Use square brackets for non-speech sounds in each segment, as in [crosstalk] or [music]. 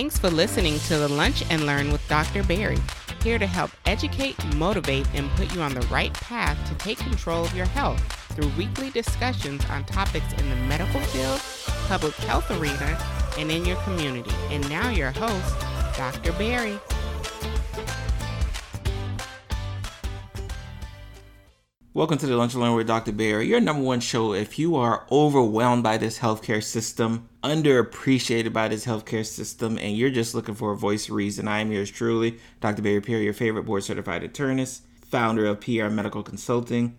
Thanks for listening to the Lunch and Learn with Dr. Barry, here to help educate, motivate, and put you on the right path to take control of your health through weekly discussions on topics in the medical field, public health arena, and in your community. And now, your host, Dr. Barry. Welcome to the Lunch and Learn with Dr. Barry, your number one show. If you are overwhelmed by this healthcare system, underappreciated by this healthcare system, and you're just looking for a voice reason, I am yours truly, Dr. Barry Pierre, your favorite board certified internist, founder of PR Medical Consulting.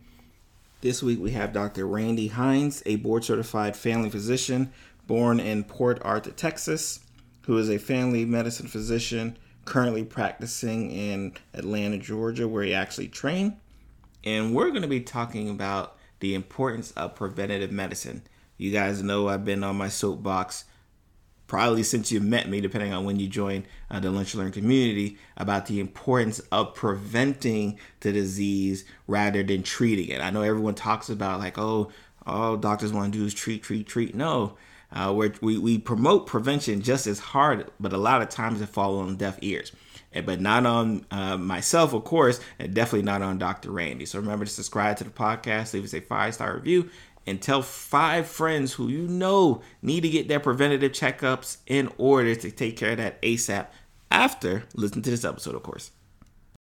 This week we have Dr. Randy Hines, a board certified family physician born in Port Arthur, Texas, who is a family medicine physician currently practicing in Atlanta, Georgia, where he actually trained and we're going to be talking about the importance of preventative medicine. You guys know I've been on my soapbox probably since you met me, depending on when you joined uh, the Lunch Learn community, about the importance of preventing the disease rather than treating it. I know everyone talks about like, oh, all doctors want to do is treat, treat, treat. No, uh, we we promote prevention just as hard, but a lot of times it falls on deaf ears but not on uh, myself, of course, and definitely not on Dr. Randy. So remember to subscribe to the podcast, leave us a five star review, and tell five friends who you know need to get their preventative checkups in order to take care of that ASAP after listening to this episode, of course.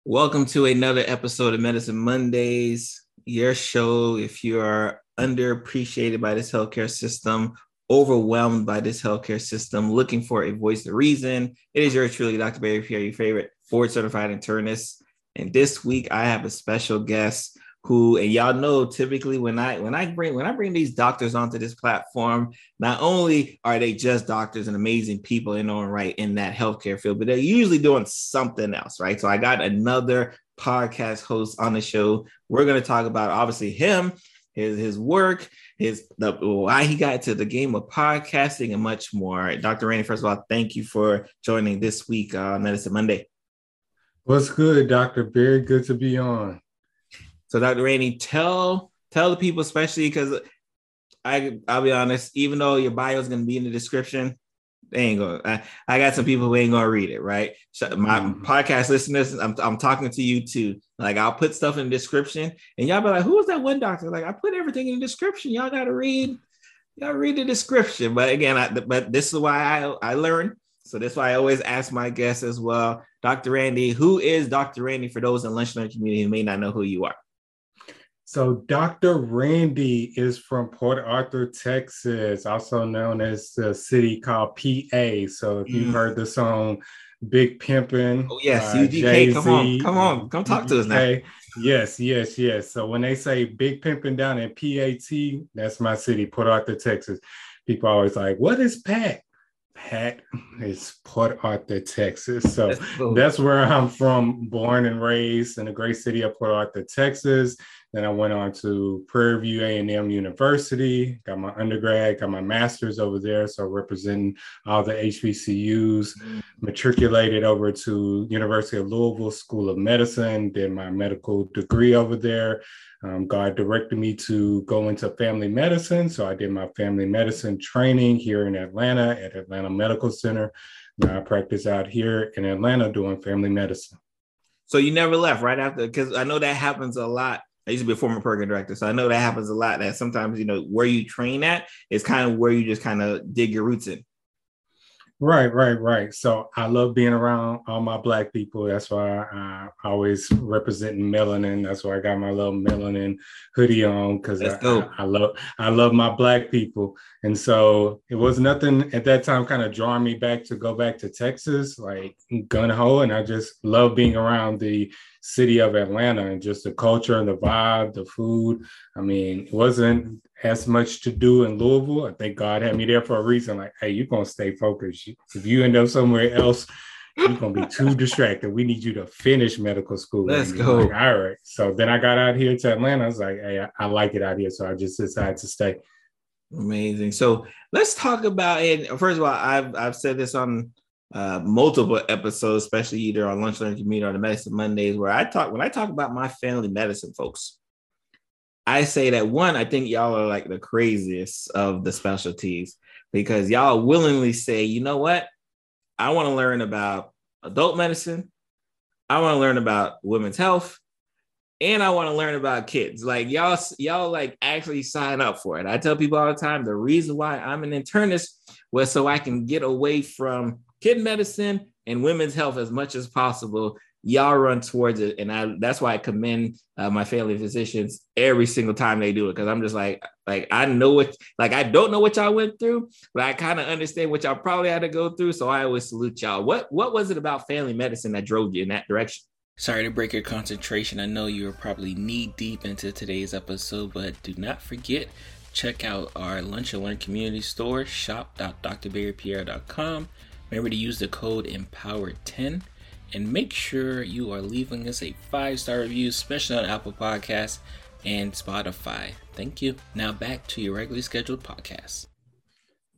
Welcome to another episode of Medicine Mondays, your show. If you are underappreciated by this healthcare system overwhelmed by this healthcare system, looking for a voice of reason. It is your truly, Dr. Barry Pierre, your favorite board certified internist. And this week I have a special guest who, and y'all know typically when I when I bring when I bring these doctors onto this platform, not only are they just doctors and amazing people in own right in that healthcare field, but they're usually doing something else, right? So I got another podcast host on the show. We're going to talk about obviously him his his work, his the why he got to the game of podcasting and much more. Dr. Randy, first of all, thank you for joining this week on Medicine Monday. What's good, Dr. Barry Good to be on. So, Dr. Randy, tell tell the people, especially because I I'll be honest, even though your bio is going to be in the description, they ain't gonna. I, I, got some people who ain't gonna read it, right? So my mm-hmm. podcast listeners, I'm, I'm talking to you too. Like I'll put stuff in the description, and y'all be like, "Who was that one doctor?" Like I put everything in the description. Y'all gotta read. Y'all read the description. But again, I, but this is why I I learn. So that's why I always ask my guests as well, Dr. Randy. Who is Dr. Randy for those in lunch learn community who may not know who you are? So Dr. Randy is from Port Arthur, Texas, also known as the city called PA. So if you've mm. heard the song Big Pimpin'. Oh yes, uh, UGK, Jay-Z, come on, come on, come talk to us now. Yes, yes, yes. So when they say Big Pimpin' down in PAT, that's my city, Port Arthur, Texas. People always like, what is PAT? Pat is Port Arthur, Texas. So that's, cool. that's, where I'm from, born and raised in the great city of Port Arthur, Texas. Then I went on to Prairie View A&M University, got my undergrad, got my master's over there. So representing all the HBCUs, mm-hmm. matriculated over to University of Louisville School of Medicine, did my medical degree over there. Um, God directed me to go into family medicine. So I did my family medicine training here in Atlanta at Atlanta Medical Center. Now I practice out here in Atlanta doing family medicine. So you never left right after, because I know that happens a lot I used to be a former program director, so I know that happens a lot. That sometimes you know where you train at is kind of where you just kind of dig your roots in. Right, right, right. So I love being around all my black people. That's why I, I always representing melanin. That's why I got my little melanin hoodie on because I, I, I, love I love my black people. And so it was nothing at that time kind of drawing me back to go back to Texas, like gun ho. And I just love being around the city of Atlanta and just the culture and the vibe, the food. I mean, it wasn't as much to do in Louisville. I think God had me there for a reason. Like, hey, you're gonna stay focused. If you end up somewhere else, you're gonna be too [laughs] distracted. We need you to finish medical school. Let's go. Like, All right. So then I got out here to Atlanta. I was like, hey, I, I like it out here. So I just decided to stay. Amazing. So let's talk about it. First of all, I've I've said this on uh, multiple episodes, especially either on Lunch Learning Community or the Medicine Mondays, where I talk when I talk about my family medicine folks. I say that one, I think y'all are like the craziest of the specialties because y'all willingly say, you know what? I want to learn about adult medicine. I want to learn about women's health and I want to learn about kids. Like y'all, y'all like actually sign up for it. I tell people all the time the reason why I'm an internist was so I can get away from kid medicine and women's health as much as possible. Y'all run towards it, and I that's why I commend uh, my family physicians every single time they do it because I'm just like like I know what like I don't know what y'all went through, but I kind of understand what y'all probably had to go through. So I always salute y'all. What what was it about family medicine that drove you in that direction? Sorry to break your concentration. I know you're probably knee deep into today's episode, but do not forget check out our Lunch and Learn community store, shop.drbarrypierre.com. Remember to use the code EMPOWER10 and make sure you are leaving us a five star review, especially on Apple Podcasts and Spotify. Thank you. Now back to your regularly scheduled podcast.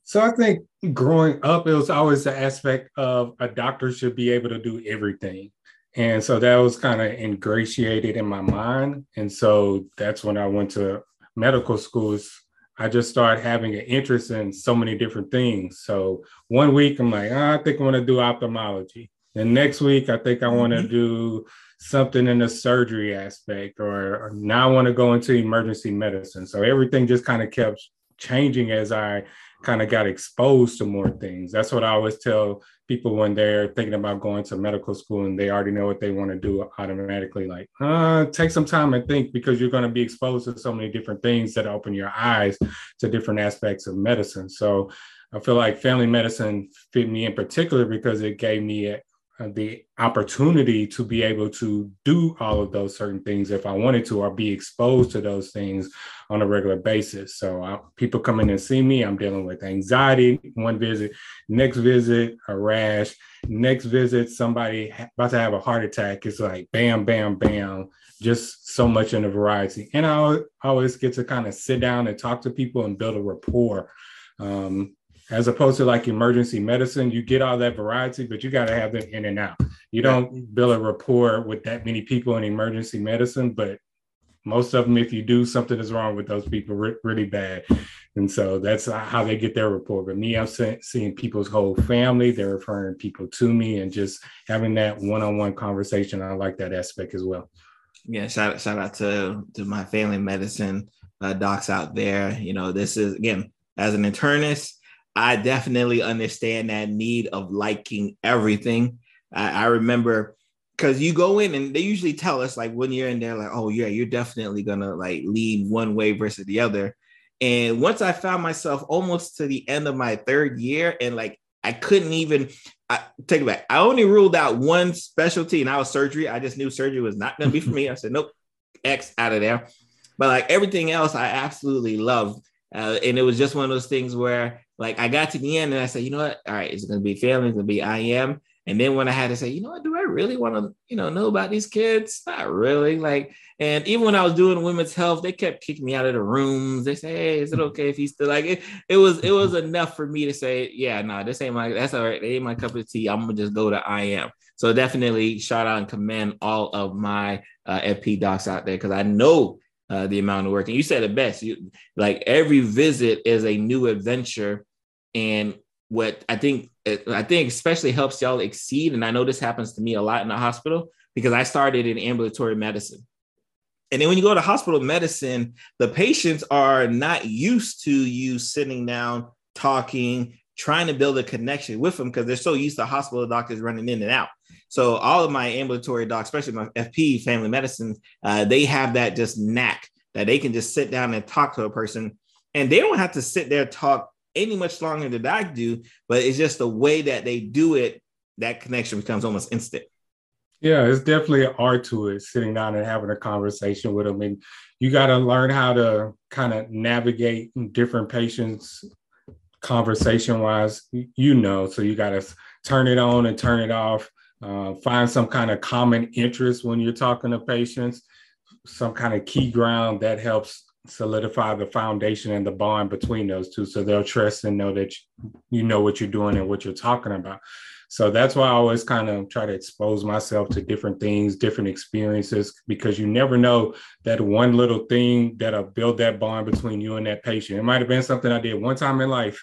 So I think growing up, it was always the aspect of a doctor should be able to do everything. And so that was kind of ingratiated in my mind. And so that's when I went to medical schools. I just started having an interest in so many different things. So one week I'm like, oh, I think I want to do ophthalmology. The next week, I think I want to mm-hmm. do something in the surgery aspect, or, or now I want to go into emergency medicine. So everything just kind of kept changing as I kind of got exposed to more things. That's what I always tell people when they're thinking about going to medical school and they already know what they want to do automatically. Like, uh, take some time and think because you're going to be exposed to so many different things that open your eyes to different aspects of medicine. So I feel like family medicine fit me in particular because it gave me a, the opportunity to be able to do all of those certain things if I wanted to, or be exposed to those things on a regular basis. So uh, people come in and see me. I'm dealing with anxiety one visit, next visit a rash, next visit somebody about to have a heart attack. It's like bam, bam, bam, just so much in a variety. And I always get to kind of sit down and talk to people and build a rapport. Um, as opposed to like emergency medicine, you get all that variety, but you got to have them in and out. You don't build a rapport with that many people in emergency medicine, but most of them, if you do, something is wrong with those people re- really bad. And so that's how they get their rapport. But me, I'm seeing people's whole family, they're referring people to me and just having that one on one conversation. I like that aspect as well. Yeah, shout, shout out to, to my family medicine uh, docs out there. You know, this is, again, as an internist, I definitely understand that need of liking everything. I, I remember because you go in and they usually tell us like when you're in there, like, oh yeah, you're definitely gonna like lean one way versus the other. And once I found myself almost to the end of my third year, and like I couldn't even I, take it back. I only ruled out one specialty, and that was surgery. I just knew surgery was not gonna be for me. I said, nope, X out of there. But like everything else, I absolutely love. Uh, and it was just one of those things where like I got to the end and I said, you know what? All right, it's gonna be family, it's gonna be I am. And then when I had to say, you know what, do I really want to, you know, know about these kids? Not really. Like, and even when I was doing women's health, they kept kicking me out of the rooms. They say, hey, is it okay if he's still like it? It was it was enough for me to say, yeah, no, nah, this ain't my that's all right. They ain't my cup of tea. I'm gonna just go to I am. So definitely shout out and commend all of my uh, FP docs out there because I know uh, the amount of work. And you said it best. You like every visit is a new adventure, and what I think I think especially helps y'all exceed. And I know this happens to me a lot in the hospital because I started in ambulatory medicine. And then when you go to hospital medicine, the patients are not used to you sitting down, talking, trying to build a connection with them because they're so used to hospital doctors running in and out. So all of my ambulatory docs, especially my FP family medicine, uh, they have that just knack that they can just sit down and talk to a person, and they don't have to sit there talk any much longer than I do. But it's just the way that they do it that connection becomes almost instant. Yeah, it's definitely an art to it, sitting down and having a conversation with them. And you got to learn how to kind of navigate different patients conversation wise, you know. So you got to turn it on and turn it off uh, find some kind of common interest when you're talking to patients, some kind of key ground that helps solidify the foundation and the bond between those two so they'll trust and know that you know what you're doing and what you're talking about. So that's why i always kind of try to expose myself to different things different experiences because you never know that one little thing that'll build that bond between you and that patient. It might have been something i did one time in life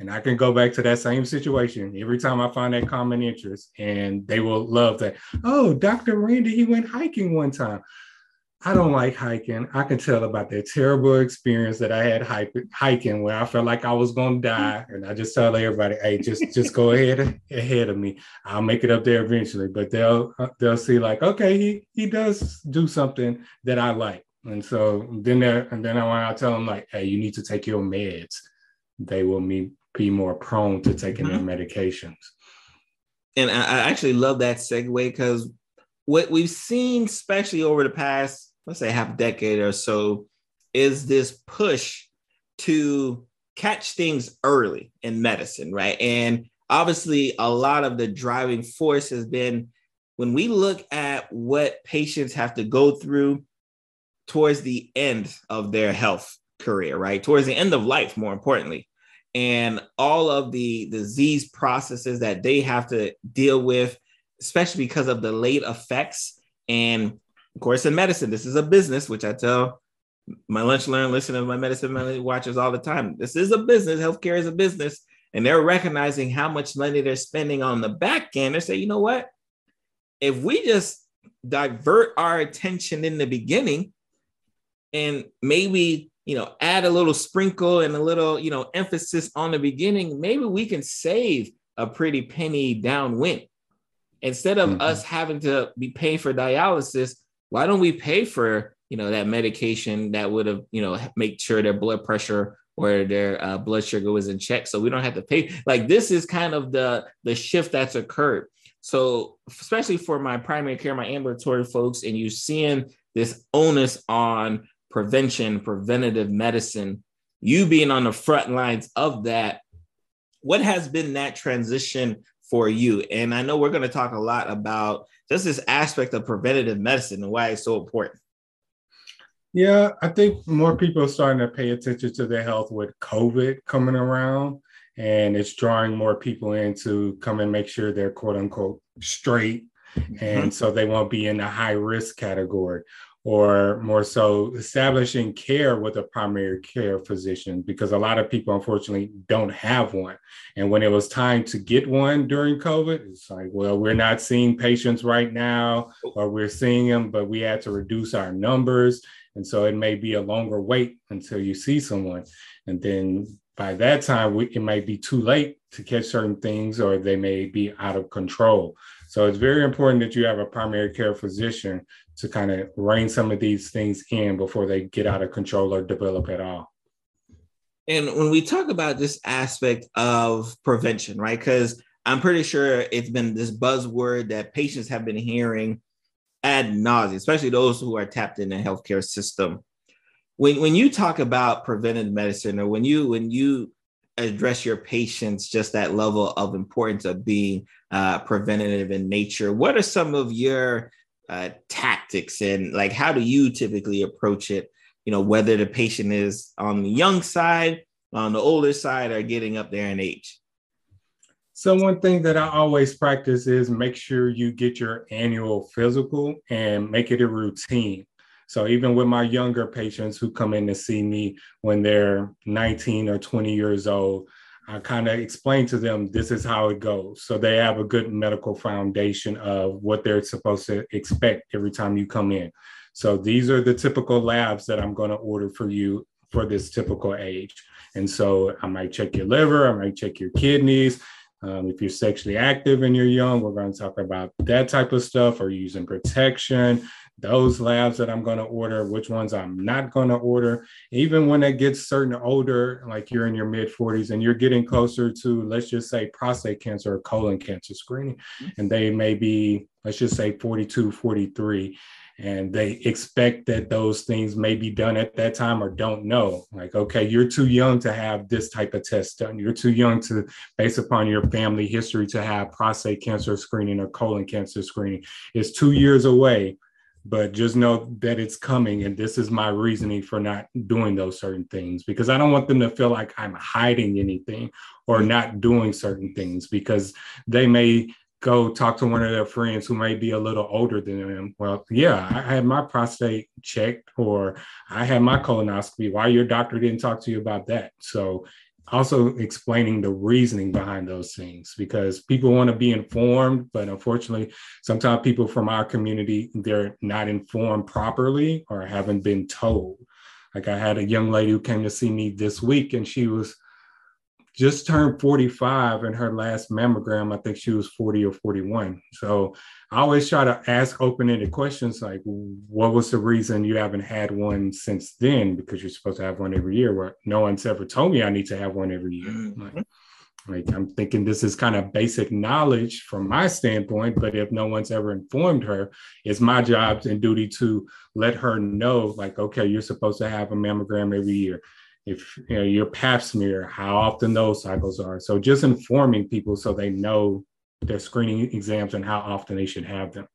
And I can go back to that same situation every time I find that common interest, and they will love that. Oh, Dr. Randy, he went hiking one time. I don't like hiking. I can tell about that terrible experience that I had hiking where I felt like I was going to die. And I just tell everybody, hey, just just go ahead ahead of me. I'll make it up there eventually. But they'll they'll see like, okay, he he does do something that I like. And so then and then I tell them like, hey, you need to take your meds. They will be, be more prone to taking mm-hmm. their medications. And I actually love that segue because what we've seen, especially over the past let's say half a decade or so is this push to catch things early in medicine, right? And obviously, a lot of the driving force has been when we look at what patients have to go through towards the end of their health career, right? Towards the end of life, more importantly. And all of the disease processes that they have to deal with, especially because of the late effects and of course, in medicine, this is a business, which I tell my lunch learn listeners, my medicine watchers all the time. This is a business. Healthcare is a business. And they're recognizing how much money they're spending on the back end. They say, you know what? If we just divert our attention in the beginning and maybe you know add a little sprinkle and a little you know emphasis on the beginning maybe we can save a pretty penny downwind. Instead of mm-hmm. us having to be paying for dialysis why don't we pay for you know that medication that would have you know make sure their blood pressure or their uh, blood sugar was in check so we don't have to pay? Like this is kind of the the shift that's occurred. So especially for my primary care my ambulatory folks and you seeing this onus on prevention preventative medicine you being on the front lines of that what has been that transition for you and i know we're going to talk a lot about just this aspect of preventative medicine and why it's so important. Yeah, I think more people are starting to pay attention to their health with COVID coming around, and it's drawing more people in to come and make sure they're quote unquote straight. Mm-hmm. And so they won't be in the high risk category or more so establishing care with a primary care physician because a lot of people unfortunately don't have one. And when it was time to get one during covid it's like well we're not seeing patients right now or we're seeing them but we had to reduce our numbers. And so it may be a longer wait until you see someone. And then by that time we, it might be too late to catch certain things or they may be out of control. So it's very important that you have a primary care physician to kind of rein some of these things in before they get out of control or develop at all. And when we talk about this aspect of prevention, right? Because I'm pretty sure it's been this buzzword that patients have been hearing ad nauseum, especially those who are tapped in the healthcare system. When, when you talk about preventive medicine or when you when you address your patients just that level of importance of being uh, preventative in nature, what are some of your uh, tactics and like how do you typically approach it? You know whether the patient is on the young side on the older side or getting up there in age? So one thing that i always practice is make sure you get your annual physical and make it a routine. So even with my younger patients who come in to see me when they're 19 or 20 years old I kind of explain to them this is how it goes. So they have a good medical foundation of what they're supposed to expect every time you come in. So these are the typical labs that I'm going to order for you for this typical age. And so I might check your liver, I might check your kidneys. Um, if you're sexually active and you're young, we're going to talk about that type of stuff or using protection those labs that I'm going to order, which ones I'm not going to order. Even when it gets certain older, like you're in your mid 40s and you're getting closer to, let's just say, prostate cancer or colon cancer screening, mm-hmm. and they may be, let's just say, 42, 43 and they expect that those things may be done at that time or don't know like okay you're too young to have this type of test done you're too young to based upon your family history to have prostate cancer screening or colon cancer screening it's two years away but just know that it's coming and this is my reasoning for not doing those certain things because i don't want them to feel like i'm hiding anything or mm-hmm. not doing certain things because they may go talk to one of their friends who may be a little older than them. Well yeah i had my prostate checked or i had my colonoscopy. Why your doctor didn't talk to you about that? So also explaining the reasoning behind those things because people want to be informed but unfortunately sometimes people from our community they're not informed properly or haven't been told. Like i had a young lady who came to see me this week and she was just turned 45 in her last mammogram. I think she was 40 or 41. So I always try to ask open ended questions like, what was the reason you haven't had one since then? Because you're supposed to have one every year. Where no one's ever told me I need to have one every year. Mm-hmm. Like, like I'm thinking this is kind of basic knowledge from my standpoint, but if no one's ever informed her, it's my job and duty to let her know, like, okay, you're supposed to have a mammogram every year if you know your pap smear, how often those cycles are. So just informing people so they know their screening exams and how often they should have them.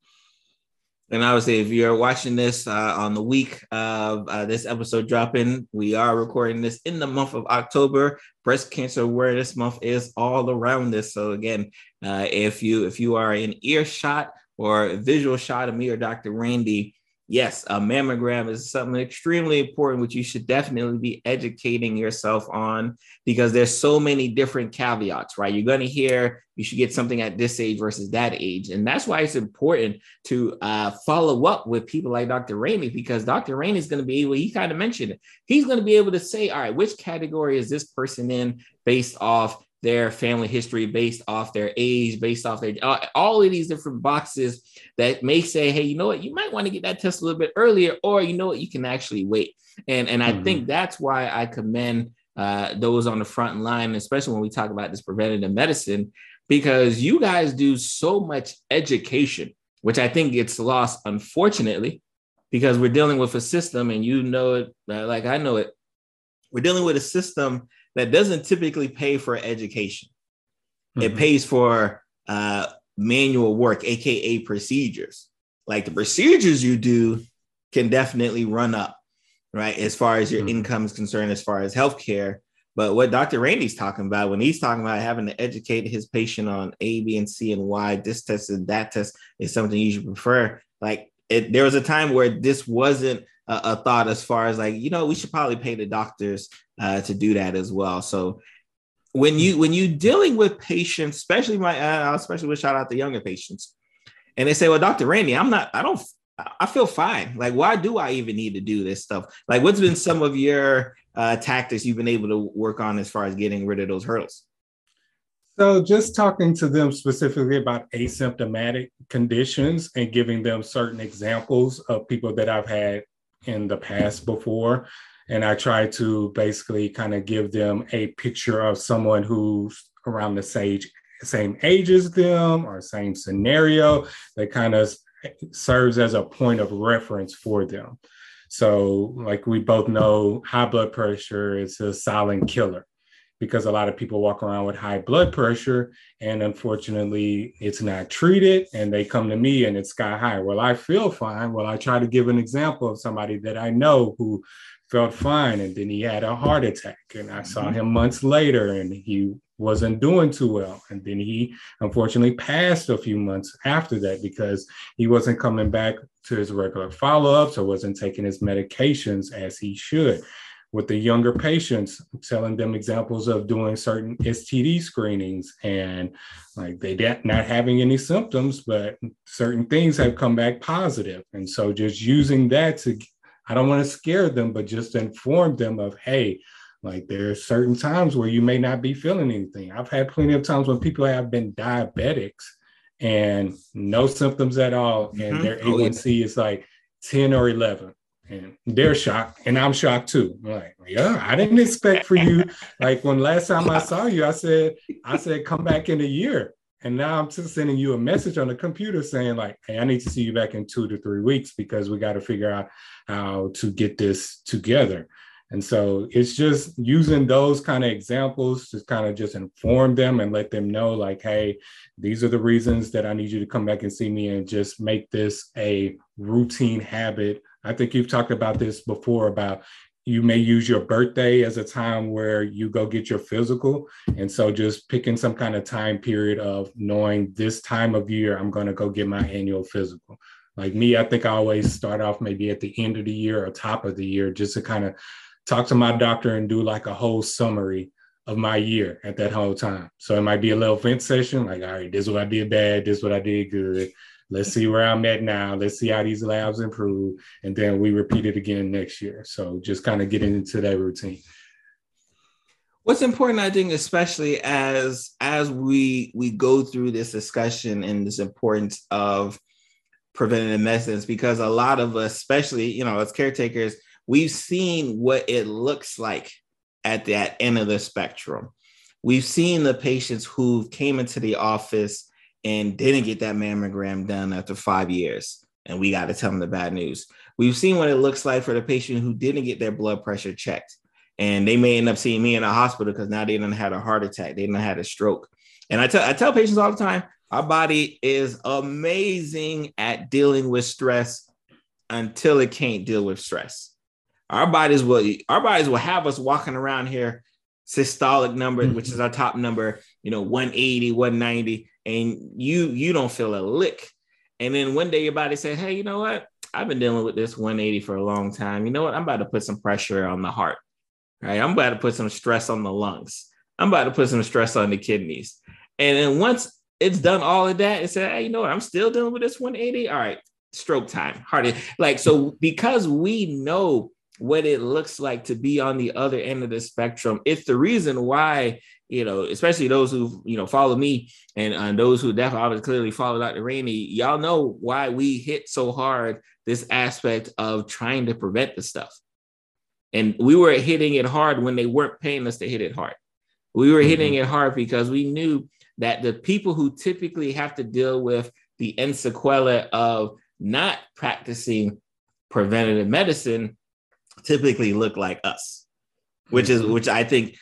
And obviously, if you're watching this uh, on the week of uh, this episode dropping, we are recording this in the month of October. Breast Cancer Awareness Month is all around this. So again, uh, if you if you are in earshot or visual shot of me or Dr. Randy, yes, a mammogram is something extremely important, which you should definitely be educating yourself on because there's so many different caveats, right? You're going to hear you should get something at this age versus that age. And that's why it's important to uh, follow up with people like Dr. Randy because Dr. Randy is going to be able, he kind of mentioned it, he's going to be able to say, all right, which category is this person in based off their family history based off their age, based off their all of these different boxes that may say, hey, you know what, you might want to get that test a little bit earlier, or you know what, you can actually wait. And and I mm-hmm. think that's why I commend uh, those on the front line, especially when we talk about this preventative medicine, because you guys do so much education, which I think gets lost, unfortunately, because we're dealing with a system, and you know it, uh, like I know it. We're dealing with a system that doesn't typically pay for education. Mm-hmm. It pays for uh, manual work, aka procedures. Like the procedures you do can definitely run up, right? As far as your mm-hmm. income is concerned, as far as healthcare. But what Dr. Randy's talking about when he's talking about having to educate his patient on A, B, and C and why this test and that test is something you should prefer, like it, there was a time where this wasn't a, a, thought as far as like you know we should probably pay the doctors uh, to do that as well. So when you when you dealing with patients, especially my uh, especially with shout out the younger patients, and they say, "Well, Doctor Randy, I'm not. I don't. I feel fine. Like, why do I even need to do this stuff? Like, what's been some of your uh, tactics you've been able to work on as far as getting rid of those hurdles?" So, just talking to them specifically about asymptomatic conditions and giving them certain examples of people that I've had in the past before and I try to basically kind of give them a picture of someone who's around the same same age as them or same scenario that kind of serves as a point of reference for them. So, like we both know, high blood pressure is a silent killer because a lot of people walk around with high blood pressure and unfortunately it's not treated and they come to me and it's sky high. Well, I feel fine. Well, I try to give an example of somebody that I know who felt fine and then he had a heart attack and i saw mm-hmm. him months later and he wasn't doing too well and then he unfortunately passed a few months after that because he wasn't coming back to his regular follow-ups or wasn't taking his medications as he should with the younger patients telling them examples of doing certain std screenings and like they not having any symptoms but certain things have come back positive and so just using that to I don't want to scare them, but just inform them of, hey, like there are certain times where you may not be feeling anything. I've had plenty of times when people have been diabetics and no symptoms at all, and mm-hmm. their A1C is like 10 or 11. And they're shocked, and I'm shocked too. I'm like, yeah, I didn't expect for you. [laughs] like when last time I saw you, I said, I said, come back in a year. And now I'm just sending you a message on the computer saying, like, hey, I need to see you back in two to three weeks because we got to figure out how to get this together. And so it's just using those kind of examples to kind of just inform them and let them know, like, hey, these are the reasons that I need you to come back and see me and just make this a routine habit. I think you've talked about this before about you may use your birthday as a time where you go get your physical. And so just picking some kind of time period of knowing this time of year, I'm going to go get my annual physical. Like me, I think I always start off maybe at the end of the year or top of the year just to kind of talk to my doctor and do like a whole summary of my year at that whole time. So it might be a little vent session, like, all right, this is what I did bad, this is what I did good. Let's see where I'm at now. Let's see how these labs improve. And then we repeat it again next year. So just kind of getting into that routine. What's important, I think, especially as as we we go through this discussion and this importance of preventative medicines, because a lot of us, especially you know, as caretakers, we've seen what it looks like at that end of the spectrum. We've seen the patients who came into the office and didn't get that mammogram done after five years, and we got to tell them the bad news. We've seen what it looks like for the patient who didn't get their blood pressure checked, and they may end up seeing me in a hospital because now they didn't had a heart attack, they didn't had a stroke. And I tell I tell patients all the time, our body is amazing at dealing with stress until it can't deal with stress. Our bodies will our bodies will have us walking around here systolic number, mm-hmm. which is our top number, you know, 180, 190, and you you don't feel a lick. And then one day your body says, Hey, you know what? I've been dealing with this 180 for a long time. You know what? I'm about to put some pressure on the heart. Right? I'm about to put some stress on the lungs. I'm about to put some stress on the kidneys. And then once it's done all of that, it said, Hey, you know what? I'm still dealing with this 180. All right, stroke time. Heart. Like, so because we know what it looks like to be on the other end of the spectrum. It's the reason why, you know, especially those who, you know, follow me and, and those who definitely clearly follow Dr. Randy, y'all know why we hit so hard this aspect of trying to prevent the stuff. And we were hitting it hard when they weren't paying us to hit it hard. We were mm-hmm. hitting it hard because we knew that the people who typically have to deal with the end sequela of not practicing preventative medicine typically look like us, which is mm-hmm. which I think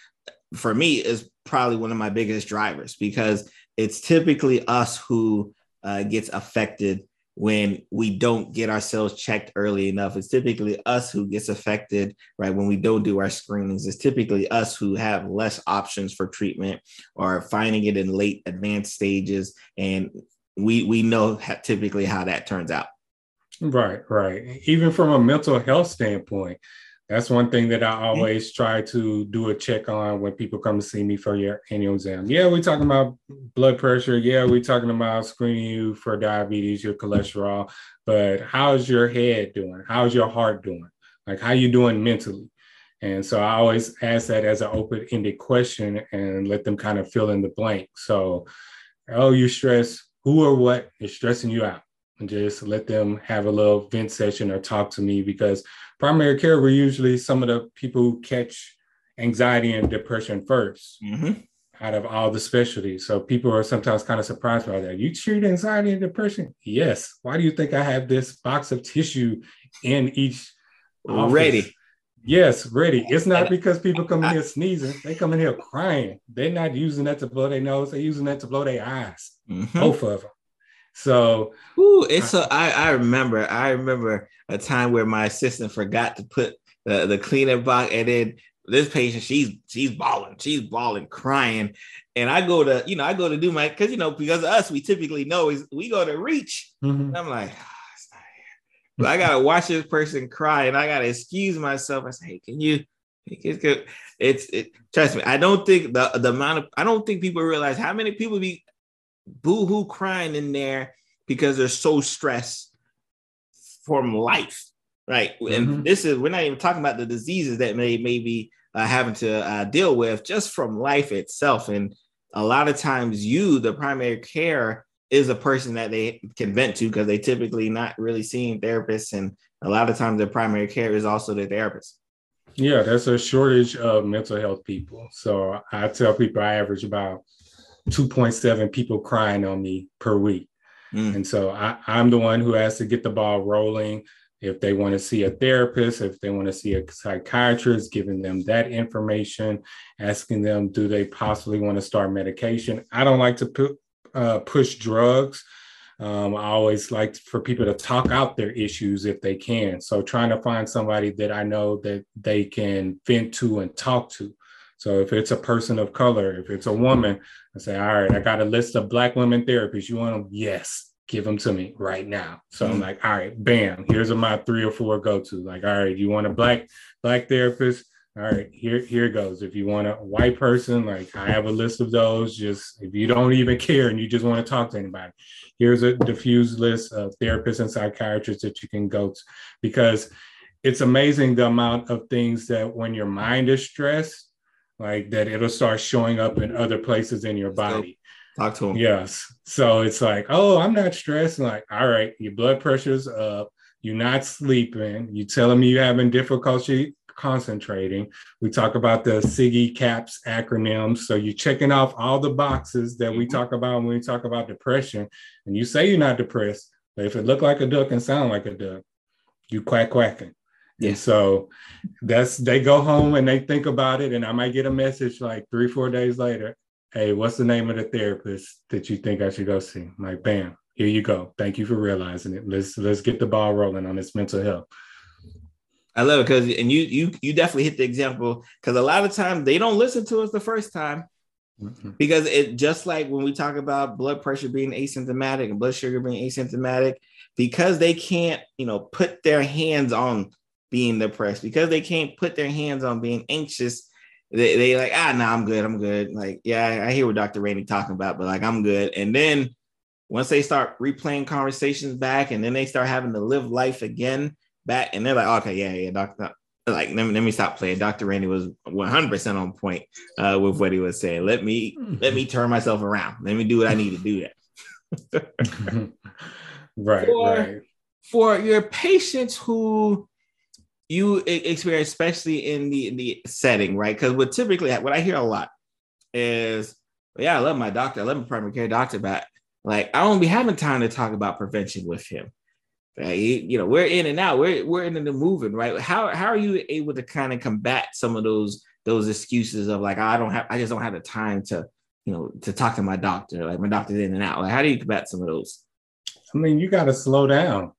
for me is probably one of my biggest drivers because it's typically us who uh, gets affected when we don't get ourselves checked early enough. It's typically us who gets affected, right? When we don't do our screenings, it's typically us who have less options for treatment or finding it in late advanced stages. And we we know typically how that turns out. Right, right. Even from a mental health standpoint, that's one thing that I mm-hmm. always try to do a check on when people come to see me for your annual exam. Yeah, we're talking about blood pressure. Yeah, we're talking about screening you for diabetes, your cholesterol. But how's your head doing? How's your heart doing? Like, how you doing mentally? And so I always ask that as an open-ended question and let them kind of fill in the blank. So, oh, you stress. Who or what is stressing you out? And just let them have a little vent session or talk to me because primary care we're usually some of the people who catch anxiety and depression 1st mm-hmm. out of all the specialties so people are sometimes kind of surprised by that you treat anxiety and depression yes why do you think i have this box of tissue in each office? ready Yes, ready. It's not because people come in here sneezing. They come in here crying. They're not using that to blow their nose. They're using that to blow their eyes. Mm-hmm. Both of them. So Ooh, it's so I, I remember I remember a time where my assistant forgot to put the, the cleaning box and then this patient she's she's bawling she's bawling crying and i go to you know i go to do my because you know because of us we typically know is we go to reach mm-hmm. i'm like oh, it's not here. but i gotta watch this person cry and i gotta excuse myself i say hey can you it's good it's it trust me i don't think the the amount of i don't think people realize how many people be boo-hoo crying in there because they're so stressed from life right? Mm-hmm. and this is we're not even talking about the diseases that may maybe uh, having to uh, deal with just from life itself. And a lot of times you the primary care is a person that they can vent to because they typically not really seeing therapists. And a lot of times the primary care is also the therapist. Yeah that's a shortage of mental health people. So i tell people i average about 2.7 people crying on me per week. Mm. And so I, I'm the one who has to get the ball rolling. If they want to see a therapist, if they want to see a psychiatrist, giving them that information, asking them, do they possibly want to start medication? I don't like to put, uh, push drugs. Um, I always like for people to talk out their issues if they can. So trying to find somebody that I know that they can vent to and talk to. So if it's a person of color, if it's a woman, I say, all right, I got a list of black women therapists. You want them? Yes, give them to me right now. So mm-hmm. I'm like, all right, bam, here's my three or four go to. Like, all right, you want a black black therapist? all right, here here goes. If you want a white person, like I have a list of those. Just if you don't even [laughs] care and you just want to talk to anybody, here's a diffused list of therapists and psychiatrists that you can go to because it's amazing the amount of things that when your mind is stressed, like that it'll start showing up in other places in your body. Talk to him. Yes. So it's like, oh, I'm not stressed. Like, all right, your blood pressure's up. You're not sleeping. You're telling me you're having difficulty concentrating. We talk about the SIGECAPS acronyms. So you're checking off all the boxes that we mm-hmm. talk about when we talk about depression. And you say you're not depressed, but if it look like a duck and sound like a duck, you quack quacking. Yeah. And so that's they go home and they think about it. And I might get a message like three, four days later. Hey, what's the name of the therapist that you think I should go see? I'm like, bam, here you go. Thank you for realizing it. Let's let's get the ball rolling on this mental health. I love it because and you you you definitely hit the example because a lot of times they don't listen to us the first time mm-hmm. because it just like when we talk about blood pressure being asymptomatic and blood sugar being asymptomatic because they can't you know put their hands on being depressed because they can't put their hands on being anxious they, they like ah no nah, I'm good I'm good like yeah I, I hear what Dr. Randy talking about but like I'm good and then once they start replaying conversations back and then they start having to live life again back and they're like, okay, yeah, yeah, doctor. Like, let me, let me stop playing. Dr. Randy was 100% on point uh, with what he was saying. Let me let me turn myself around. Let me do what I need to do that. [laughs] right, for, right. For your patients who you experience, especially in the in the setting, right? Because what typically what I hear a lot is, yeah, I love my doctor, I love my primary care doctor, but like I won't be having time to talk about prevention with him. Right? You know, we're in and out. We're we're in the moving, right? How how are you able to kind of combat some of those those excuses of like I don't have I just don't have the time to you know to talk to my doctor. Like my doctor's in and out. Like how do you combat some of those? I mean, you got to slow down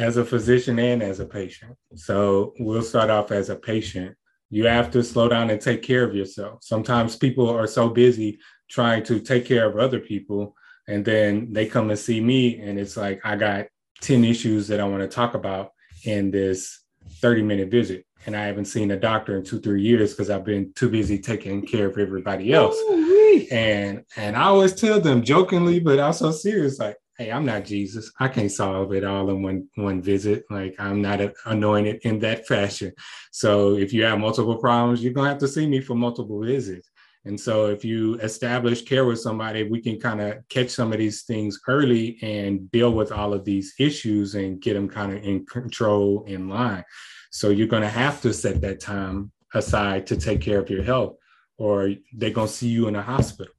as a physician and as a patient. So we'll start off as a patient. You have to slow down and take care of yourself. Sometimes people are so busy trying to take care of other people, and then they come and see me, and it's like I got 10 issues that I want to talk about in this 30 minute visit. And I haven't seen a doctor in two, three years because I've been too busy taking care of everybody else. Ooh-wee. And and I always tell them jokingly, but also serious, like, hey, I'm not Jesus. I can't solve it all in one one visit. Like I'm not anointed in that [laughs] fashion. So if you have multiple problems, you're gonna have to see me for multiple visits. And so if you establish care with somebody, we can kind of catch some of these things early and deal with all of these issues and get them kind of in control in line. So you're going to have to set that time aside to take care of your health or they're going to see you in a hospital.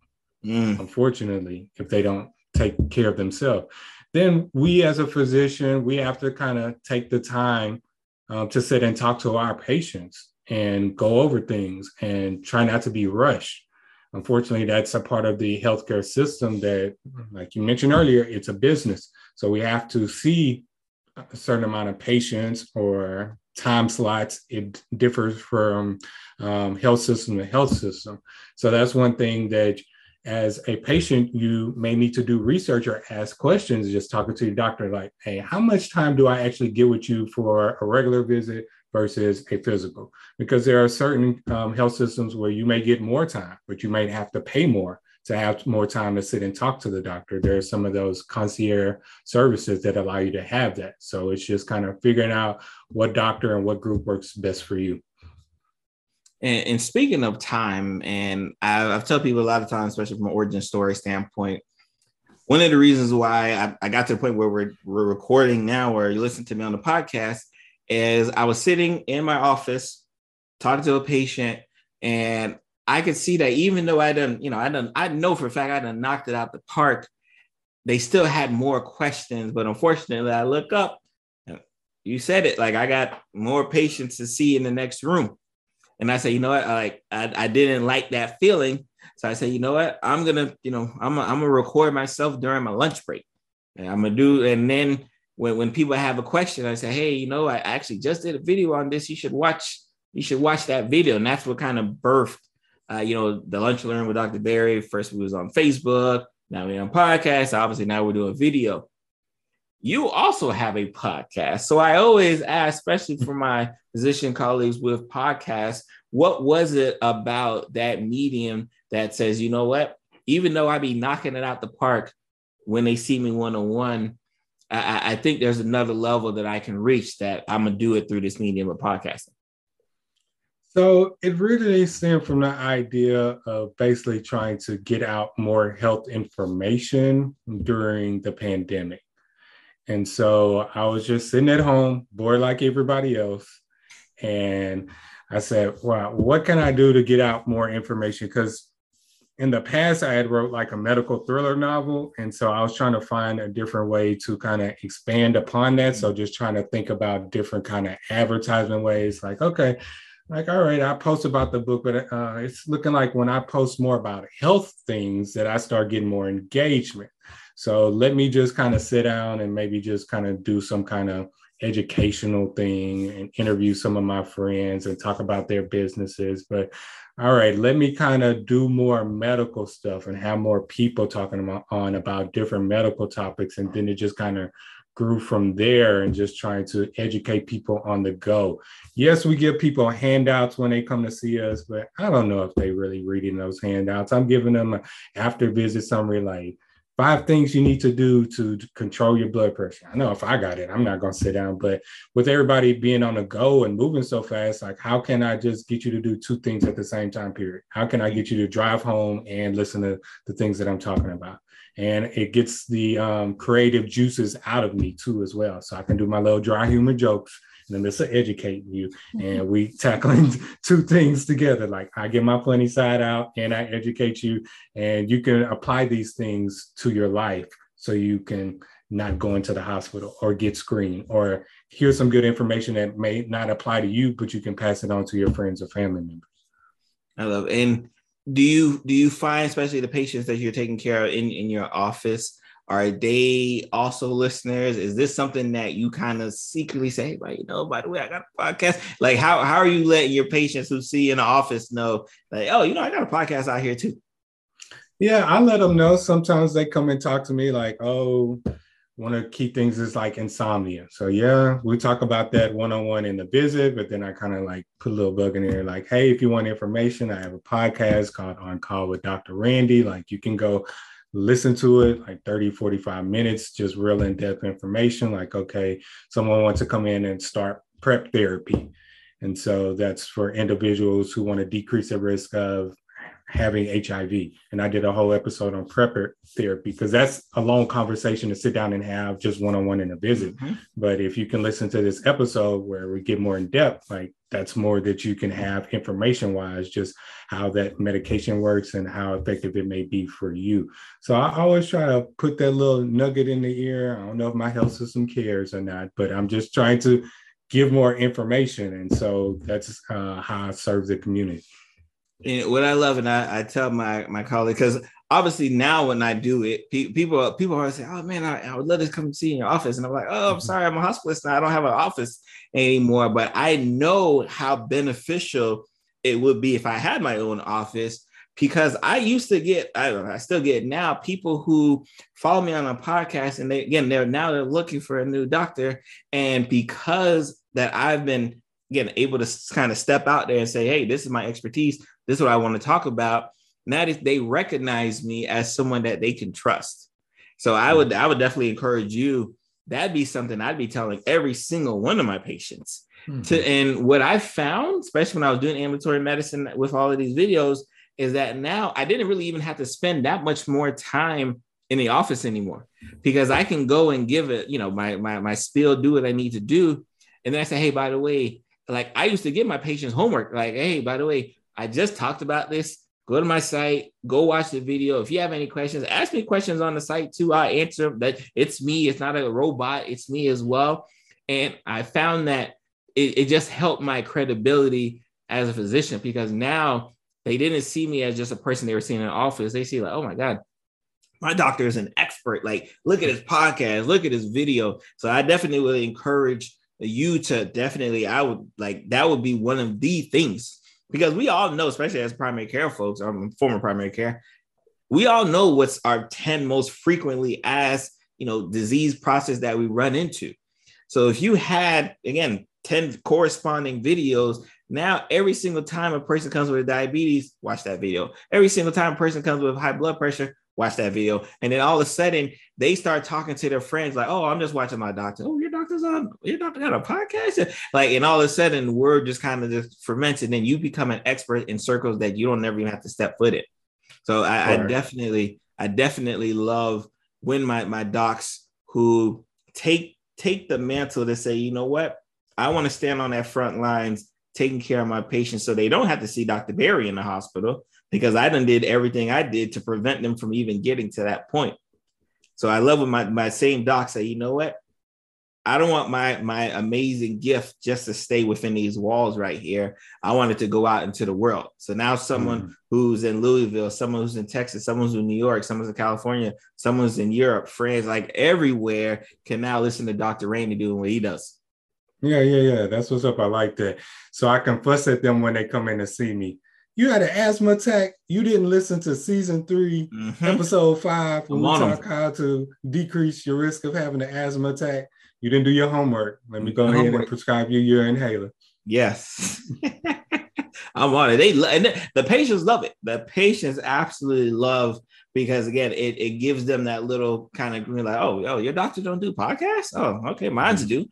Mm. Unfortunately, if they don't take care of themselves, then we as a physician, we have to kind of take the time um, to sit and talk to our patients and go over things and try not to be rushed. Unfortunately, that's a part of the healthcare system that, like you mentioned earlier, it's a business. So we have to see a certain amount of patients or time slots. It differs from um, health system to health system. So that's one thing that as a patient, you may need to do research or ask questions, just talking to your doctor, like, hey, how much time do I actually get with you for a regular visit versus a physical? Because there are certain um, health systems where you may get more time but you might have to pay more to have more time to sit and talk to the doctor. There are some of those concierge services that allow you to have that. So it's just kind of figuring out what doctor and what group works best for you and, and speaking of time and I, i've told people a lot of times especially from an origin story standpoint one of the reasons why I, I got to the point where we're, we're recording now or you listen to me on the podcast is I was sitting in my office talking to a patient, and I could see that even though I done, you know, I done, I know for a fact I done knocked it out the park. They still had more questions, but unfortunately, I look up. You said it like I got more patients to see in the next room, and I say, you know what, I, like I, I didn't like that feeling, so I said, you know what, I'm gonna, you know, I'm, I'm gonna record myself during my lunch break, and I'm gonna do, and then when, when people have a question, I say, hey, you know, I actually just did a video on this. You should watch, you should watch that video. And that's what kind of birthed, uh, you know, the lunch learn with Dr. Barry. First we was on Facebook, now we're on podcast. Obviously, now we're doing video. You also have a podcast. So I always ask, especially for my physician colleagues with podcasts, what was it about that medium that says, you know what, even though I be knocking it out the park when they see me one on one, I think there's another level that I can reach that I'm gonna do it through this medium of podcasting. So it really stemmed from the idea of basically trying to get out more health information during the pandemic. And so I was just sitting at home, bored like everybody else. And I said, wow, what can I do to get out more information? Because in the past, I had wrote like a medical thriller novel. And so I was trying to find a different way to kind of expand upon that. So just trying to think about different kind of advertisement ways, like, okay, like, all right, I post about the book, but uh, it's looking like when I post more about health things that I start getting more engagement. So let me just kind of sit down and maybe just kind of do some kind of educational thing and interview some of my friends and talk about their businesses. But all right, let me kind of do more medical stuff and have more people talking about, on about different medical topics. And then it just kind of grew from there and just trying to educate people on the go. Yes, we give people handouts when they come to see us, but I don't know if they really reading those handouts. I'm giving them an after visit summary like five things you need to do to, control your blood pressure. I know if I got it, I'm not going to sit down, but with everybody being on the go and moving so fast, like how can I just get you to do two things at the same time period? How can I get you to drive home and listen to the things that I'm talking about? And it gets the um, creative juices out of me too, as well. So I can do my little dry humor jokes and then this will educate you. And mm-hmm. we tackling [laughs] two things together. Like I get my funny side out and I educate you, and you can apply these things to your life so you can not go into the hospital or get screened or hear some good information that may not apply to you, but you can pass it on to your friends or family members. I love it. and do you do you find especially the patients that you're taking care of in in your office are they also listeners? Is this something that you kind of secretly say, like, you know, by the way, I got a podcast? Like, how, how are you letting your patients who see you in the office know, like, oh, you know, I got a podcast out here too? Yeah, I let them know. Sometimes they come and talk to me, like, oh, one of the key things is like insomnia. So yeah, we talk about that one-on-one in the visit, but then I kind of like put a little bug in there, like, hey, if you want information, I have a podcast called On Call with Dr. Randy. Like you can go listen to it like 30 45 minutes just real in-depth information like okay someone wants to come in and start PrEP therapy and so that's for individuals who want to decrease the risk of having HIV. And I did a whole episode on prepper therapy because that's a long conversation to sit down and have just one on one in a visit. Mm-hmm. But if you can listen to this episode where we get more in depth, like that's more that you can have information wise, just how that medication works and how effective it may be for you. So I always try to put that little nugget in the ear. I don't know if my health system cares or not, but I'm just trying to give more information. And so that's uh, how I serve the community and what I love, and I, I tell my my colleague because obviously now when I do it, pe- people people always say, "Oh man, I, I, would love to come see in your office," and I'm like, "Oh, I'm mm-hmm. sorry, I'm a hospitalist now. I don't have an office anymore." But I know how beneficial it would be if I had my own office because I used to get, I, I still get now people who follow me on a podcast, and they again they're now they're looking for a new doctor, and because that I've been again able to kind of step out there and say, "Hey, this is my expertise." this is what I want to talk about. And that is they recognize me as someone that they can trust. So I would I would definitely encourage you. That'd be something I'd be telling every single one of my patients. Mm-hmm. To and what I found, especially when I was doing ambulatory medicine with all of these videos, is that now I didn't really even have to spend that much more time in the office anymore because I can go and give it, you know, my my my spiel, do what I need to do, and then I say, hey, by the way, like I used to give my patients homework, like, hey, by the way, I just talked about this. Go to my site, go watch the video. If you have any questions, ask me questions on the site too. I answer them. that it's me, it's not a robot, it's me as well. And I found that it, it just helped my credibility as a physician because now they didn't see me as just a person they were seeing in the office. They see, like, oh my God, my doctor is an expert. Like, look at his podcast, look at his video. So I definitely would encourage you to definitely, I would like that would be one of the things because we all know, especially as primary care folks, or former primary care, we all know what's our 10 most frequently asked, you know disease process that we run into. So if you had again 10 corresponding videos, now every single time a person comes with diabetes, watch that video. Every single time a person comes with high blood pressure, watch that video. And then all of a sudden they start talking to their friends like, oh, I'm just watching my doctor. Oh, your doctor's on, your doctor got a podcast. Like, and all of a sudden word just kind of just ferments and then you become an expert in circles that you don't never even have to step foot in. So I, I definitely, I definitely love when my my docs who take take the mantle to say, you know what, I want to stand on that front lines taking care of my patients so they don't have to see Dr. Barry in the hospital because I done did everything I did to prevent them from even getting to that point. So I love when my, my same doc say, you know what? I don't want my my amazing gift just to stay within these walls right here. I want it to go out into the world. So now someone mm. who's in Louisville, someone who's in Texas, someone who's in New York, someone's in California, someone's in Europe, France, like everywhere can now listen to Dr. Rainey doing what he does. Yeah, yeah, yeah. That's what's up. I like that. So I can fuss at them when they come in to see me you had an asthma attack. You didn't listen to season 3 mm-hmm. episode five, when we talk how to decrease your risk of having an asthma attack. You didn't do your homework. Let me go ahead homework. and prescribe you your inhaler. Yes. [laughs] I'm on it. They and the patients love it. The patients absolutely love because again, it, it gives them that little kind of green, like, oh, oh, your doctor don't do podcasts? Oh, okay, mine's mm-hmm. do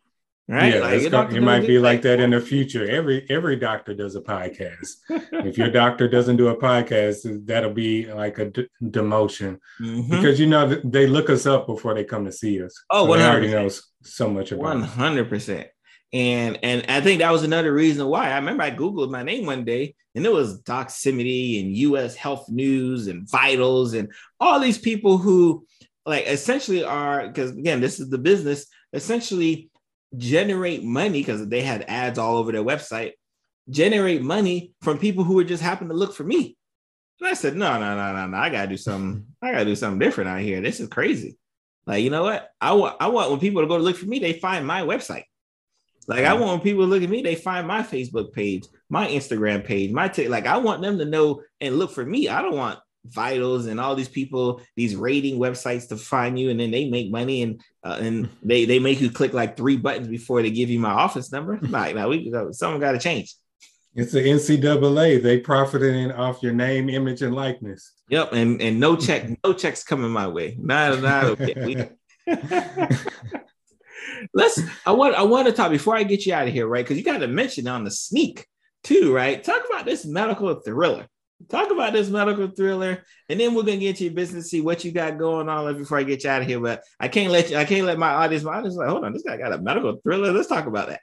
right? Yeah, like it might be like that in the future. Every every doctor does a podcast. [laughs] if your doctor doesn't do a podcast, that'll be like a d- demotion mm-hmm. because you know they look us up before they come to see us. Oh, so they already knows so much about. One hundred percent. And and I think that was another reason why I remember I googled my name one day and it was Doximity and U.S. Health News and Vitals and all these people who like essentially are because again this is the business essentially generate money because they had ads all over their website, generate money from people who would just happen to look for me. And I said, no, no, no, no, no. I gotta do something. I gotta do something different out here. This is crazy. Like, you know what? I want I want when people to go to look for me, they find my website. Like I mm. want when people look at me, they find my Facebook page, my Instagram page, my t- like I want them to know and look for me. I don't want vitals and all these people these rating websites to find you and then they make money and uh, and [laughs] they they make you click like three buttons before they give you my office number. [laughs] Like now we someone got to change. It's the ncaa they profiting off your name image and likeness. Yep and and no check [laughs] no checks coming my way. Not not okay we, let's i want i want to talk before i get you out of here right because you got to mention on the sneak too right? Talk about this medical thriller talk about this medical thriller, and then we're gonna get your business, see what you got going on before I get you out of here. But I can't let you, I can't let my audience, my audience, like, hold on, this guy got a medical thriller. Let's talk about that.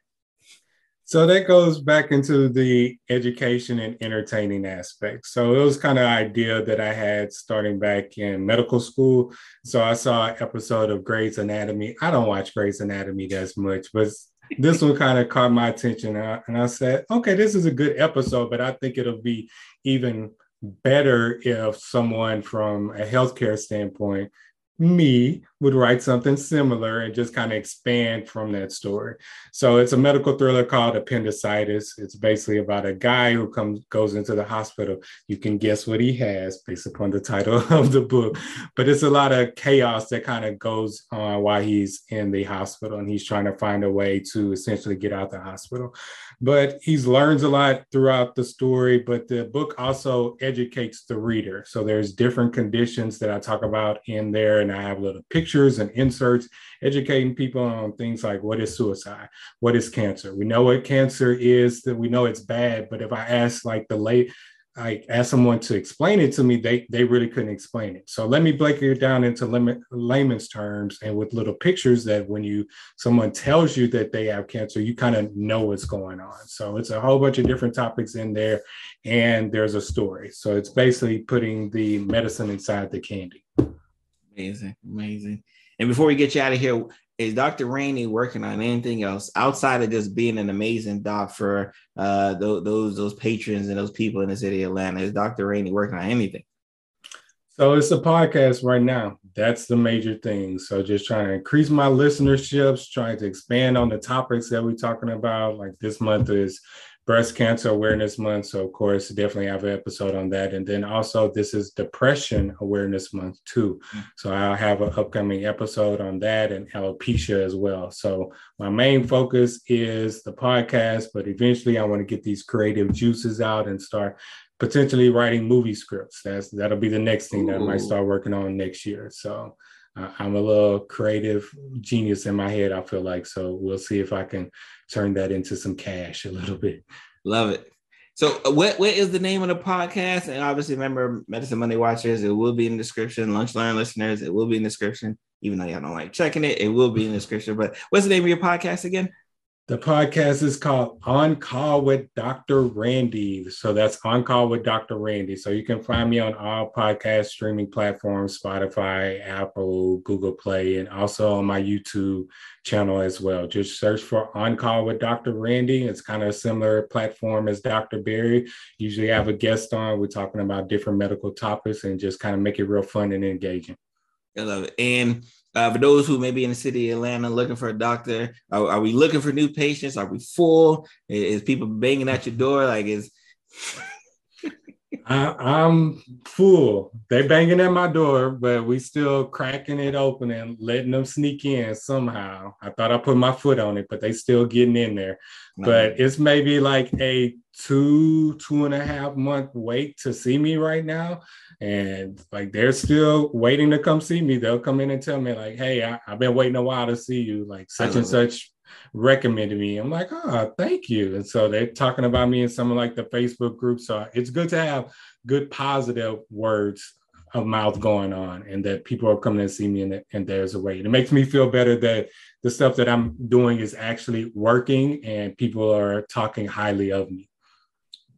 So that goes back into the education and entertaining aspect. So it was kind of idea that I had starting back in medical school. So I saw an episode of Grey's Anatomy. I don't watch Grey's Anatomy as much, but this one kind of caught my attention. And I said, okay, this is a good episode, but I think it'll be even better if someone from a healthcare standpoint me would write something similar and just kind of expand from that story. So it's a medical thriller called Appendicitis. It's basically about a guy who comes goes into the hospital. You can guess what he has based upon the title [laughs] of the book, but it's a lot of chaos that kind of goes on while he's in the hospital and he's trying to find a way to essentially get out the hospital. But he learns a lot throughout the story, but the book also educates the reader. So there's different conditions that I talk about in there and I have little pictures and inserts educating people on things like what is suicide, what is cancer. We know what cancer is, that we know it's bad, but if I ask like the late I asked someone to explain it to me, they they really couldn't explain it. So let me break it down into layman, layman's terms and with little pictures that when you someone tells you that they have cancer, you kind of know what's going on. So it's a whole bunch of different topics in there, and there's a story. So it's basically putting the medicine inside the candy. Amazing, amazing. And before we get you out of here, is Dr. Rainey working on anything else outside of just being an amazing doc for uh, those, those those patrons and those people in the city of Atlanta? Is Dr. Rainey working on anything? So it's a podcast right now. That's the major thing. So just trying to increase my listenerships, trying to expand on the topics that we're talking about. Like this month is breast cancer awareness month. So, of course, definitely have an episode on that. And then also, this is depression awareness month too. Mm-hmm. So, I'll have an upcoming episode on that and alopecia as well. So, my main focus is the podcast, but eventually, I want to get these creative juices out and start potentially writing movie scripts. That's that'll be the next thing Ooh. that I might start working on next year. So I'm a little creative genius in my head. I feel like so. We'll see if I can turn that into some cash a little bit. Love it. So uh, what what is the name of the podcast? And obviously, remember Medicine Monday watchers. It will be in the description. Lunch Learn listeners, it will be in the description. Even though y'all don't like checking it, it will be in the description. But what's the name of your podcast again? The podcast is called On Call with Dr. Randy. So that's On Call with Dr. Randy. So you can find me on all podcast streaming platforms Spotify, Apple, Google Play, and also on my YouTube channel as well. Just search for On Call with Dr. Randy. It's kind of a similar platform as Dr. Barry. Usually I have a guest on. We're talking about different medical topics and just kind of make it real fun and engaging. I love it. And uh, for those who may be in the city of Atlanta looking for a doctor, are, are we looking for new patients? Are we full? Is, is people banging at your door? Like, is I, am full. They banging at my door, but we still cracking it open and letting them sneak in somehow. I thought I put my foot on it, but they still getting in there. But it's maybe like a two, two and a half month wait to see me right now and like they're still waiting to come see me. They'll come in and tell me like, "Hey, I, have been waiting a while to see you." Like such and such recommended me. I'm like, "Oh, thank you." And so they're talking about me in some of like the Facebook group. So it's good to have good positive words of mouth going on, and that people are coming to see me, and, there's a way. And It makes me feel better that the stuff that I'm doing is actually working, and people are talking highly of me.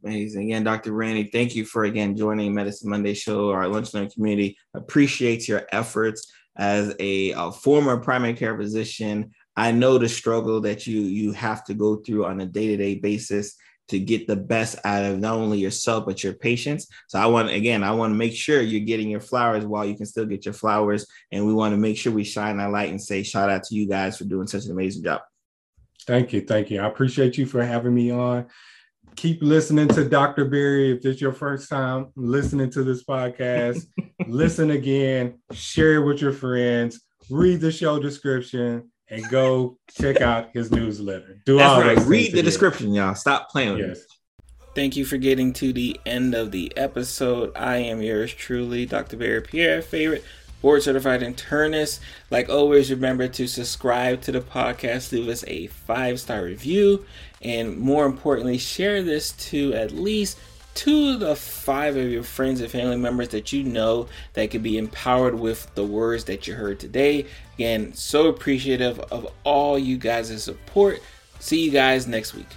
Amazing. Again, Dr. Randy, thank you for again joining Medicine Monday Show. Our lunch learn community appreciates your efforts as a, a, former primary care physician. I know the struggle that you you have to go through on a day-to-day basis to get the best out of not only yourself but your patients. So I want again, I want to make sure you're getting your flowers while you can still get your flowers, and we want to make sure we shine that light and say shout out to you guys for doing such an amazing job. Thank you, thank you. I appreciate you for having me on keep listening to Dr. Barry. If it's your first time listening to this podcast, [laughs] listen again, share it with your friends, read the show description, and go check out his newsletter. Do That's all right. Read the description, y'all. Stop playing with yes. Thank you for getting to the end of the episode. I am yours truly, Dr. Barry Pierre, favorite board certified internist. Like always, remember to subscribe to the podcast, leave us a five star review, and more importantly, share this to at least two the five of your friends and family members that you know that could be empowered with the words that you heard today. Again, so appreciative of all you guys' support. See you guys next week.